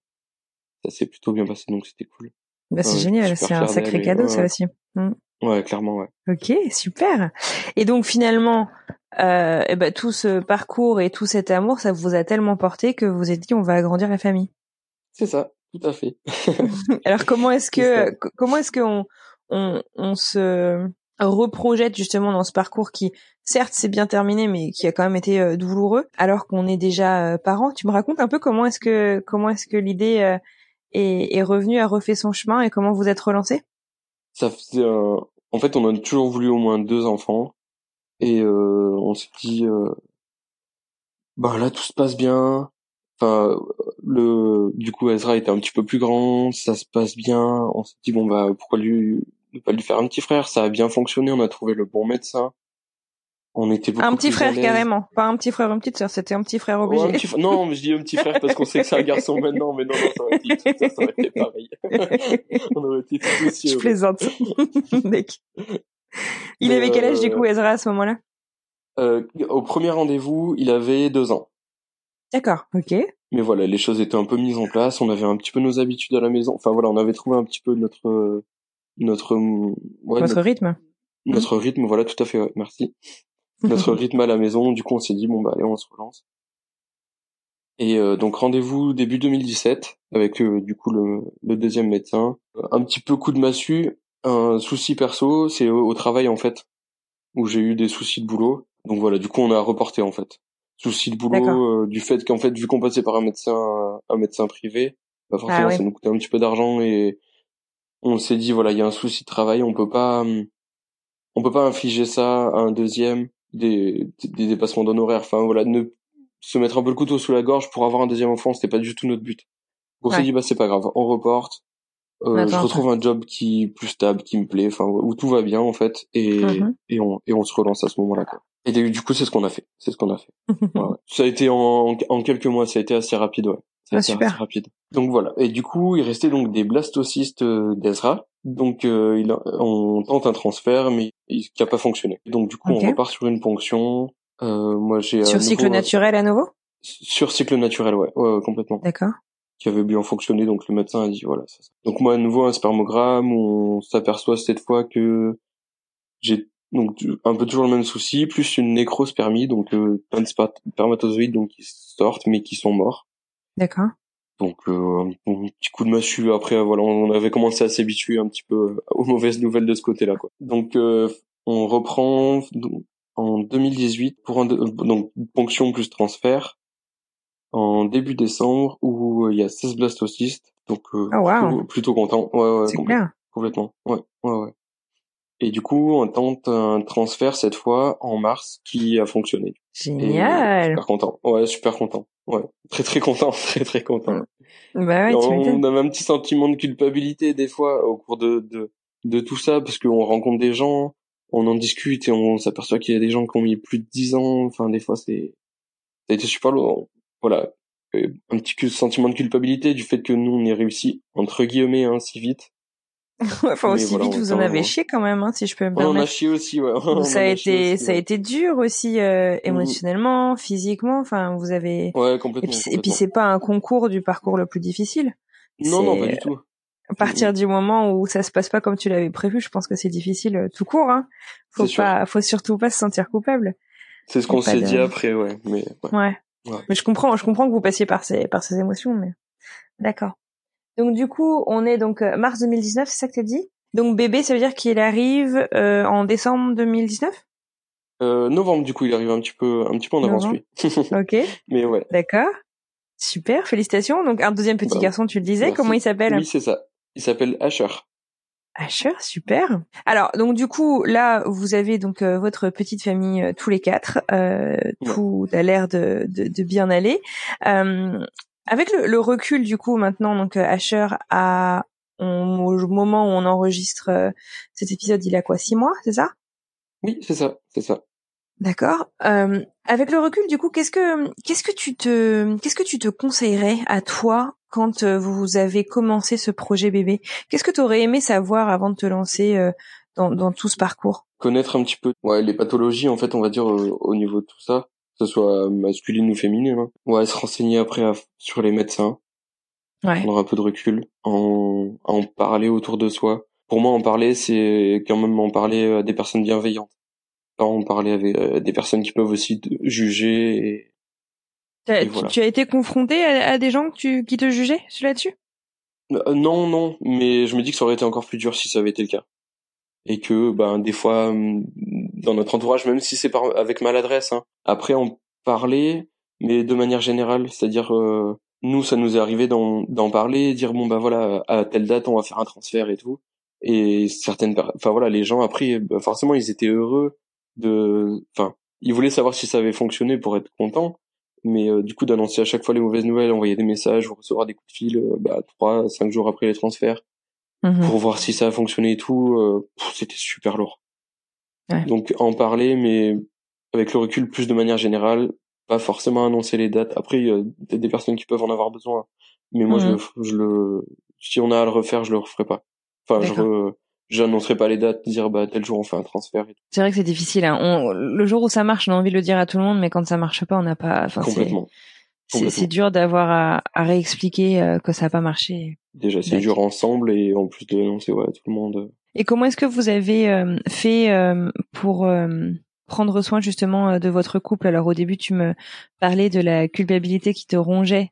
ça s'est plutôt bien passé, donc c'était cool. Bah, c'est ouais, génial, c'est un sacré cadeau ouais, ça aussi. Ouais, clairement, ouais. Ok, super. Et donc finalement, euh, ben, tout ce parcours et tout cet amour, ça vous a tellement porté que vous êtes dit on va agrandir la famille. C'est ça, tout à fait. Alors comment est-ce que comment est-ce qu'on on, on se reprojette justement dans ce parcours qui certes c'est bien terminé mais qui a quand même été euh, douloureux alors qu'on est déjà euh, parent. Tu me racontes un peu comment est-ce que comment est-ce que l'idée euh, est, est revenue, a refait son chemin et comment vous êtes relancé? Ça faisait un... En fait, on a toujours voulu au moins deux enfants. Et euh, on s'est dit, euh, bah là, tout se passe bien. Enfin, le, du coup, Ezra était un petit peu plus grand, ça se passe bien. On s'est dit, bon, bah, pourquoi lui, ne pas lui faire un petit frère? Ça a bien fonctionné, on a trouvé le bon médecin. On était beaucoup Un petit frère carrément, pas un petit frère une petite sœur, c'était un petit frère obligé. Ouais, un petit fr- Non, mais je dis un petit frère parce qu'on sait que c'est un garçon maintenant, mais non, non, ça aurait été, ça, ça aurait été pareil. on aurait été aussi Je plaisante. Mec. Il Mais, avait quel âge du euh, coup Ezra à ce moment-là? Euh, au premier rendez-vous, il avait deux ans. D'accord, ok. mais voilà, les choses étaient un peu mises en place. On avait un petit peu nos habitudes à la maison. Enfin voilà, on avait trouvé un petit peu notre notre ouais, notre, rythme. Notre rythme, voilà, tout à fait. merci. notre rythme à la maison. Du coup, on s'est dit bon bah allez, on se relance. Et euh, donc rendez-vous début 2017 avec euh, du coup le, le, deuxième médecin. Un petit peu coup de massue, un souci perso, c'est au, travail en fait où j'ai eu des soucis de boulot. Donc voilà, du coup on a reporté en fait. Souci de boulot euh, du fait qu'en fait vu qu'on passait par un médecin un médecin privé, bah forcément ah ça nous coûtait un petit peu d'argent et on s'est dit voilà il y a un souci de travail, on peut pas on peut pas infliger ça à un deuxième des, des dépassements d'honoraires. Enfin voilà, ne se mettre un peu le couteau sous la gorge pour avoir un deuxième enfant, c'était pas du tout notre but. On s'est dit bah c'est pas grave, on reporte. Euh, je retrouve un job qui est plus stable, qui me plaît, enfin où tout va bien en fait, et mm-hmm. et on et on se relance à ce moment-là quoi. Et du coup c'est ce qu'on a fait, c'est ce qu'on a fait. Ça a été en en quelques mois, ça a été assez rapide ouais. Ah, super. rapide. Donc voilà. Et du coup il restait donc des blastocystes euh, d'Ezra. Donc euh, il on tente un transfert mais qui a pas fonctionné. Donc du coup on repart sur une ponction euh, moi, j'ai sur cycle naturel à nouveau? Sur cycle naturel, ouais, ouais, complètement. D'accord. Qui avait bien fonctionné, donc le médecin a dit voilà. Ça, Donc moi, à nouveau un spermogramme, on s'aperçoit cette fois que j'ai donc un peu toujours le même souci, plus une nécrospermie, donc euh, plein de spermatozoïdes donc qui sortent mais qui sont morts. D'accord. Donc euh, un petit coup de massue. Après voilà, on avait commencé à s'habituer un petit peu aux mauvaises nouvelles de ce côté-là. Quoi. Donc euh, on reprend en 2018 pour un donc ponction plus transfert en début décembre où euh, il y a 16 blastocystes donc euh, oh, plutôt, content ouais ouais complètement, complètement ouais ouais ouais et du coup on tente un transfert cette fois en mars qui a fonctionné génial super content ouais super content ouais très très content très très content bah ouais, on, a un petit sentiment de culpabilité des fois au cours de de, de tout ça parce qu'on rencontre des gens on en discute et on s'aperçoit qu'il y a des gens qui ont mis plus de dix ans. Enfin, des fois, c'est, ça a été super lourd. Voilà. Un petit sentiment de culpabilité du fait que nous, on ait réussi, entre guillemets, hein, si vite. enfin, aussi vite, vous en avez chié quand même, hein, si je peux me permettre. On a chié aussi, ouais. ça a été, ça a été dur aussi, euh, mm. émotionnellement, physiquement. Enfin, vous avez. Ouais, complètement. Et puis, c'est pas un concours du parcours le plus difficile. Non, non, pas du tout. À partir du moment où ça se passe pas comme tu l'avais prévu, je pense que c'est difficile euh, tout court. Hein. Faut pas, faut surtout pas se sentir coupable. C'est ce qu'on s'est dit après, ouais. Mais ouais. ouais. Mais je comprends, je comprends que vous passiez par ces par ces émotions, mais d'accord. Donc du coup, on est donc euh, mars 2019, c'est ça que t'as dit? Donc bébé, ça veut dire qu'il arrive euh, en décembre 2019 euh, Novembre, du coup, il arrive un petit peu un petit peu en avance lui. ok. Mais ouais. D'accord. Super, félicitations. Donc un deuxième petit bah, garçon, tu le disais. Comment il s'appelle? Oui, c'est ça. Il s'appelle Asher. Asher, super. Alors donc du coup là vous avez donc euh, votre petite famille euh, tous les quatre, euh, tout a l'air de, de, de, bien aller. Euh, avec le, le, recul du coup maintenant donc Asher a au moment où on enregistre cet épisode il a quoi six mois c'est ça? Oui c'est ça c'est ça. D'accord. Euh, avec le recul, du coup, qu'est-ce que qu'est-ce que tu te qu'est-ce que tu te conseillerais à toi quand euh, vous avez commencé ce projet bébé? Qu'est-ce que tu aurais aimé savoir avant de te lancer euh, dans, dans tout ce parcours? Connaître un petit peu ouais, les pathologies, en fait, on va dire au niveau de tout ça, que ce soit masculine ou féminine. Hein. Ouais, se renseigner après sur les médecins, ouais. prendre un peu de recul, en, en parler autour de soi. Pour moi, en parler, c'est quand même en parler à des personnes bienveillantes on parlait avec euh, des personnes qui peuvent aussi juger. Et, Tu as été confronté à, des gens qui te jugeaient là-dessus? Euh, Non, non, mais je me dis que ça aurait été encore plus dur si ça avait été le cas. Et que ben des fois hum, dans notre entourage, même si c'est avec maladresse, hein, après on parlait, mais de manière générale, c'est-à-dire euh, nous ça nous est arrivé d'en parler, dire bon ben voilà à telle date on va faire un transfert et tout. Et certaines, enfin voilà, les gens après, ben, forcément ils étaient heureux de, enfin, il voulait savoir si ça avait fonctionné pour être content, mais euh, du coup d'annoncer à chaque fois les mauvaises nouvelles, envoyer des messages, recevoir des coups de fil, euh, bah trois, cinq jours après les transferts, mhm. pour voir si ça a fonctionné et tout, euh, c'était super lourd. Donc en parler, mais avec le recul plus de manière générale, pas forcément annoncer les dates. Après, il y a des personnes qui peuvent en avoir besoin, mais moi je, mhm. le, je le, si on a à le refaire, je le referai pas. Enfin, je re, j'annoncerai pas les dates, dire bah tel jour on fait un transfert. C'est vrai que c'est difficile. Hein. On, le jour où ça marche, on a envie de le dire à tout le monde, mais quand ça marche pas, on n'a pas. Complètement. C'est dur d'avoir à, à, réexpliquer euh, que ça n'a pas marché. Déjà, c'est dur ensemble et en plus de non, c'est ouais, tout le monde. Et comment est-ce que vous avez euh, fait euh, pour prendre soin justement de votre couple? Alors au début, tu me parlais de la culpabilité qui te rongeait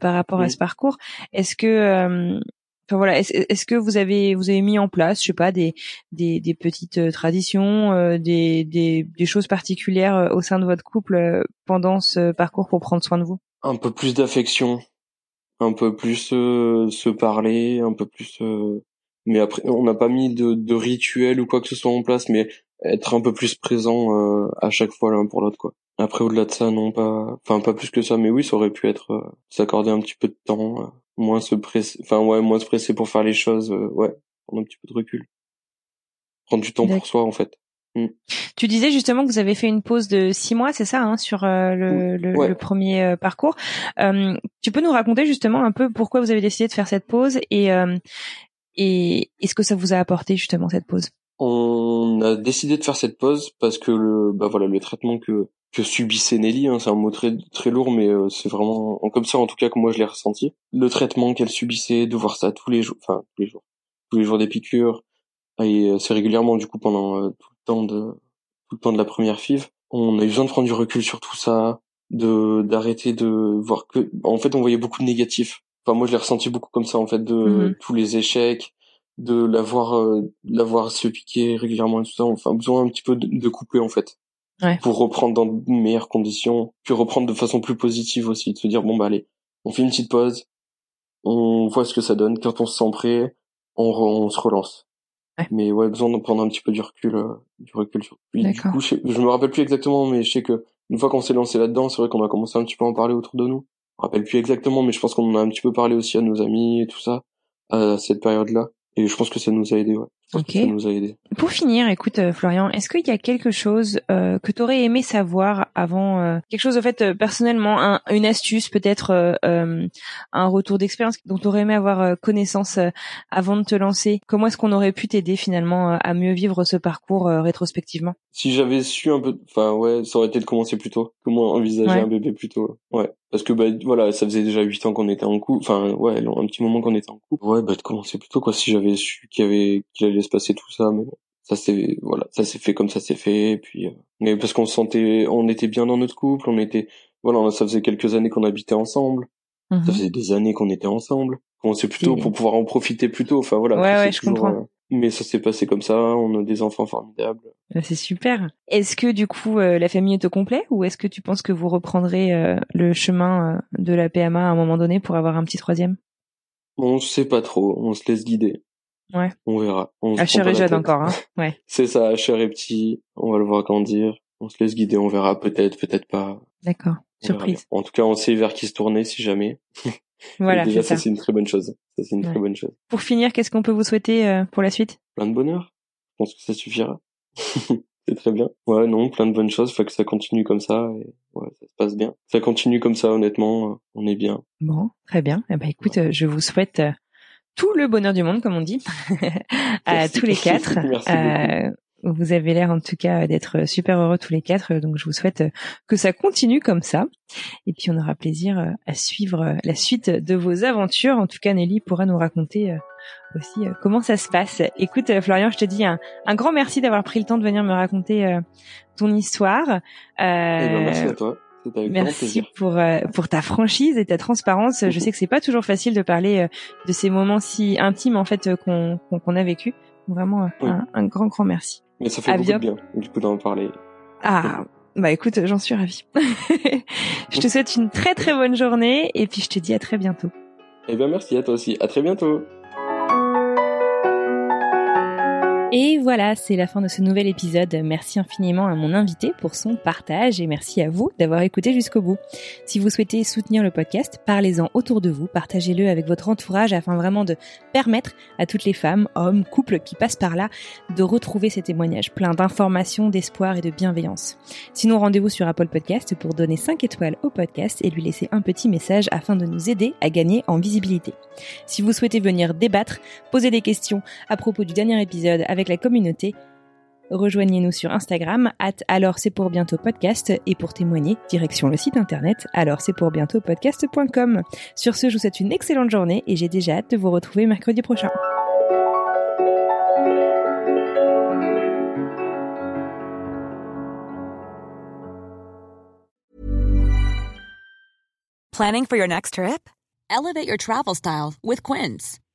par rapport à ce parcours. Est-ce que Enfin voilà, est-ce que vous avez vous avez mis en place, je sais pas, des des, des petites traditions, des, des des choses particulières au sein de votre couple pendant ce parcours pour prendre soin de vous? Un peu plus d'affection, un peu plus euh, se parler, un peu plus. Euh, mais après, on n'a pas mis de, de rituel ou quoi que ce soit en place, mais être un peu plus présent euh, à chaque fois l'un pour l'autre, quoi. Après, au-delà de ça, non pas, enfin pas plus que ça, mais oui, ça aurait pu être s'accorder un petit peu de temps, moins se presser, enfin ouais, moins se presser pour faire les choses, ouais, prendre un petit peu de recul, prendre du temps pour soi en fait. Mm. Tu disais justement que vous avez fait une pause de six mois, c'est ça, hein, sur euh, le, le, premier euh, parcours. Euh, tu peux nous raconter justement un peu pourquoi vous avez décidé de faire cette pause et et est-ce que ça vous a apporté justement cette pause? On a décidé de faire cette pause parce que le bah voilà le traitement que que subissait Nelly, hein, c'est un mot très très lourd, mais c'est vraiment comme ça en tout cas que moi je l'ai ressenti. Le traitement qu'elle subissait, de voir ça tous les jours, enfin tous les jours, tous les jours des piqûres, et c'est régulièrement du coup pendant tout temps de tout le temps de la première FIV, on a eu besoin de prendre du recul sur tout ça, de d'arrêter de voir que en fait on voyait beaucoup de négatifs. Enfin moi je l'ai ressenti beaucoup comme ça en fait de mhm. tous les échecs, de l'avoir euh, l'avoir se piquer régulièrement et tout ça, enfin besoin un petit peu de, de couper en fait. Ouais. Pour reprendre dans de meilleures conditions, puis reprendre de façon plus positive aussi, de se dire bon bah allez, on fait une petite pause, on voit ce que ça donne, quand on se sent prêt, on, on se relance. Mais ouais, besoin de prendre un petit peu du recul, euh, du recul sur. du coup, je, je, me rappelle plus exactement, mais je sais que une fois qu'on s'est lancé là-dedans, c'est vrai qu'on a commencé un petit peu à en parler autour de nous. Je me rappelle plus exactement, mais je pense qu'on en a un petit peu parlé aussi à nos amis et tout ça à cette période-là. Et je pense que ça nous a aidé, ouais. Ok. Ça nous a aidé. Pour finir, écoute euh, Florian, est-ce qu'il y a quelque chose euh, que tu aurais aimé savoir avant euh, quelque chose en fait euh, personnellement, un, une astuce peut-être, un retour d'expérience dont tu aurais aimé avoir connaissance avant de te lancer? Comment est-ce qu'on aurait pu t'aider finalement à mieux vivre ce parcours rétrospectivement? Si j'avais su un peu, enfin ouais, ça aurait été de commencer plus tôt. Comment envisager un bébé plus tôt Ouais, parce que bah voilà, ça faisait déjà huit ans qu'on était en couple, enfin ouais, un petit moment qu'on était en couple. Ouais, bah de commencer plus tôt quoi. Si j'avais su qu'il y avait qu'il allait se passer tout ça, mais ça s'est voilà, ça s'est fait comme ça s'est fait. Et puis, euh, mais parce qu'on se sentait, on était bien dans notre couple, on était, voilà, ça faisait quelques années qu'on habitait ensemble, ça mhm. faisait des années qu'on était ensemble. On sait plutôt pour pouvoir en profiter plus tôt. Enfin voilà. Ouais, ouais, je comprends. Euh, mais ça s'est passé comme ça, on a des enfants formidables. Ah, c'est super. Est-ce que du coup euh, la famille est au complet ou est-ce que tu penses que vous reprendrez le chemin de la PMA à un moment donné pour avoir un petit troisième? On sait pas trop, on se laisse guider. Ouais. On verra. On Asher est jeune encore, hein. Ouais. c'est ça, Asher est petit. On va le voir grandir. On se laisse guider, on verra peut-être, peut-être pas. D'accord. Surprise. En tout cas, on sait vers qui se tourner si jamais. Voilà. déjà, ça, c'est une très bonne chose. Ça, c'est une très bonne chose. Pour finir, qu'est-ce qu'on peut vous souhaiter euh, pour la suite? Plein de bonheur. Je pense que ça suffira. c'est très bien. Ouais, non, plein de bonnes choses. Faut que ça continue comme ça. Et ouais, ça se passe bien. Ça continue comme ça, honnêtement. Euh, on est bien. Bon, très bien. Eh ben, écoute, euh, je vous souhaite tout le bonheur du monde, comme on dit, à tous les quatre. Euh, vous avez l'air en tout cas d'être super heureux tous les quatre, donc je vous souhaite que ça continue comme ça. Et puis on aura plaisir à suivre la suite de vos aventures. En tout cas, Nelly pourra nous raconter euh, aussi euh, comment ça se passe. Écoute, Florian, je te dis un, grand merci d'avoir pris le temps de venir me raconter ton histoire. Euh, eh ben, merci à toi. Merci pour euh, pour ta franchise et ta transparence. Je sais que c'est pas toujours facile de parler euh, de ces moments si intimes en fait euh, qu'on qu'on a vécu. Vraiment un, grand grand merci. Mais ça fait beaucoup de bien du coup d'en parler. Ah bah écoute, j'en suis ravie. je te souhaite une très très bonne journée et puis je te dis à très bientôt. Eh bien merci à toi aussi. À très bientôt. Et voilà, c'est la fin de ce nouvel épisode. Merci infiniment à mon invité pour son partage et merci à vous d'avoir écouté jusqu'au bout. Si vous souhaitez soutenir le podcast, parlez-en autour de vous, partagez-le avec votre entourage afin vraiment de permettre à toutes les femmes, hommes, couples qui passent par là de retrouver ces témoignages pleins d'informations, d'espoir et de bienveillance. Sinon, rendez-vous sur Apple Podcast pour donner 5 étoiles au podcast et lui laisser un petit message afin de nous aider à gagner en visibilité. Si vous souhaitez venir débattre, poser des questions à propos du dernier épisode la communauté, Rejoignez-nous sur Instagram, at alors c'est pour bientôt podcast, et pour témoigner, direction le site internet alors c'est pour bientôt podcast.com. Sur ce, je vous souhaite une excellente journée et j'ai déjà hâte de vous retrouver mercredi prochain. Planning for your next trip? Elevate your travel style with Quince.